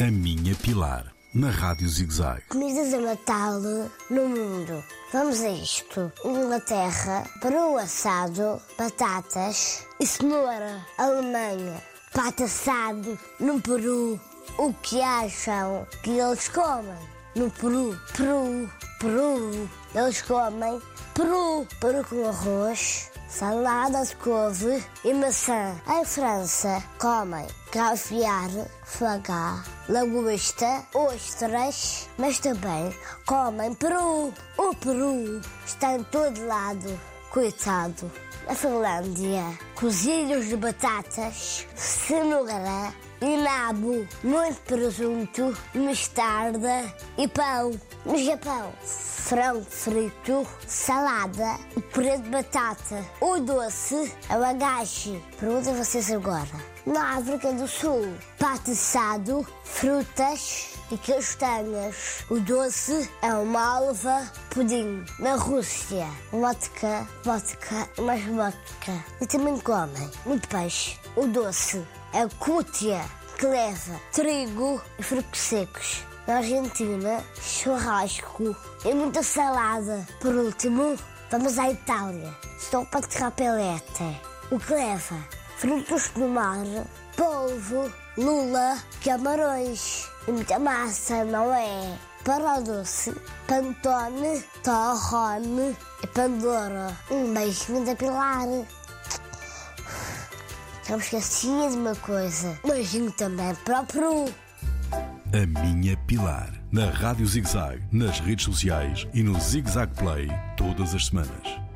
A Minha Pilar, na Rádio ZigZag. Comidas de Natal no mundo. Vamos a isto. Inglaterra, peru assado, batatas e cenoura. Alemanha, pato assado no Peru. O que acham que eles comem? No Peru, Peru, Peru. Eles comem Peru, peru com arroz, salada de couve e maçã. Em França, comem caviar, foie lagosta, ostras, mas também comem peru. O peru está em todo lado. Coitado. Na Finlândia, cozidos de batatas, cenoura nabo, muito presunto, mostarda e pão. No Japão, frango frito, salada, purê de batata. O doce é agashi. Pergunta vocês agora. Na África do Sul, pato assado, frutas e castanhas. O doce é uma malva, pudim. Na Rússia, vodka, vodka, mais vodka. E também comem muito peixe. O doce é cútia, que leva trigo e frutos secos. Na Argentina, churrasco e muita salada. Por último, vamos à Itália. Sopa de rapelete. O que leva frutos do mar, polvo, lula, camarões e muita massa, não é? Para o doce, pantone, torrone e pandora. Um beijinho da Pilar. Já me esquecia de uma coisa. Beijinho também para o Peru. A Minha Pilar, na Rádio ZigZag, nas redes sociais e no ZigZag Play, todas as semanas.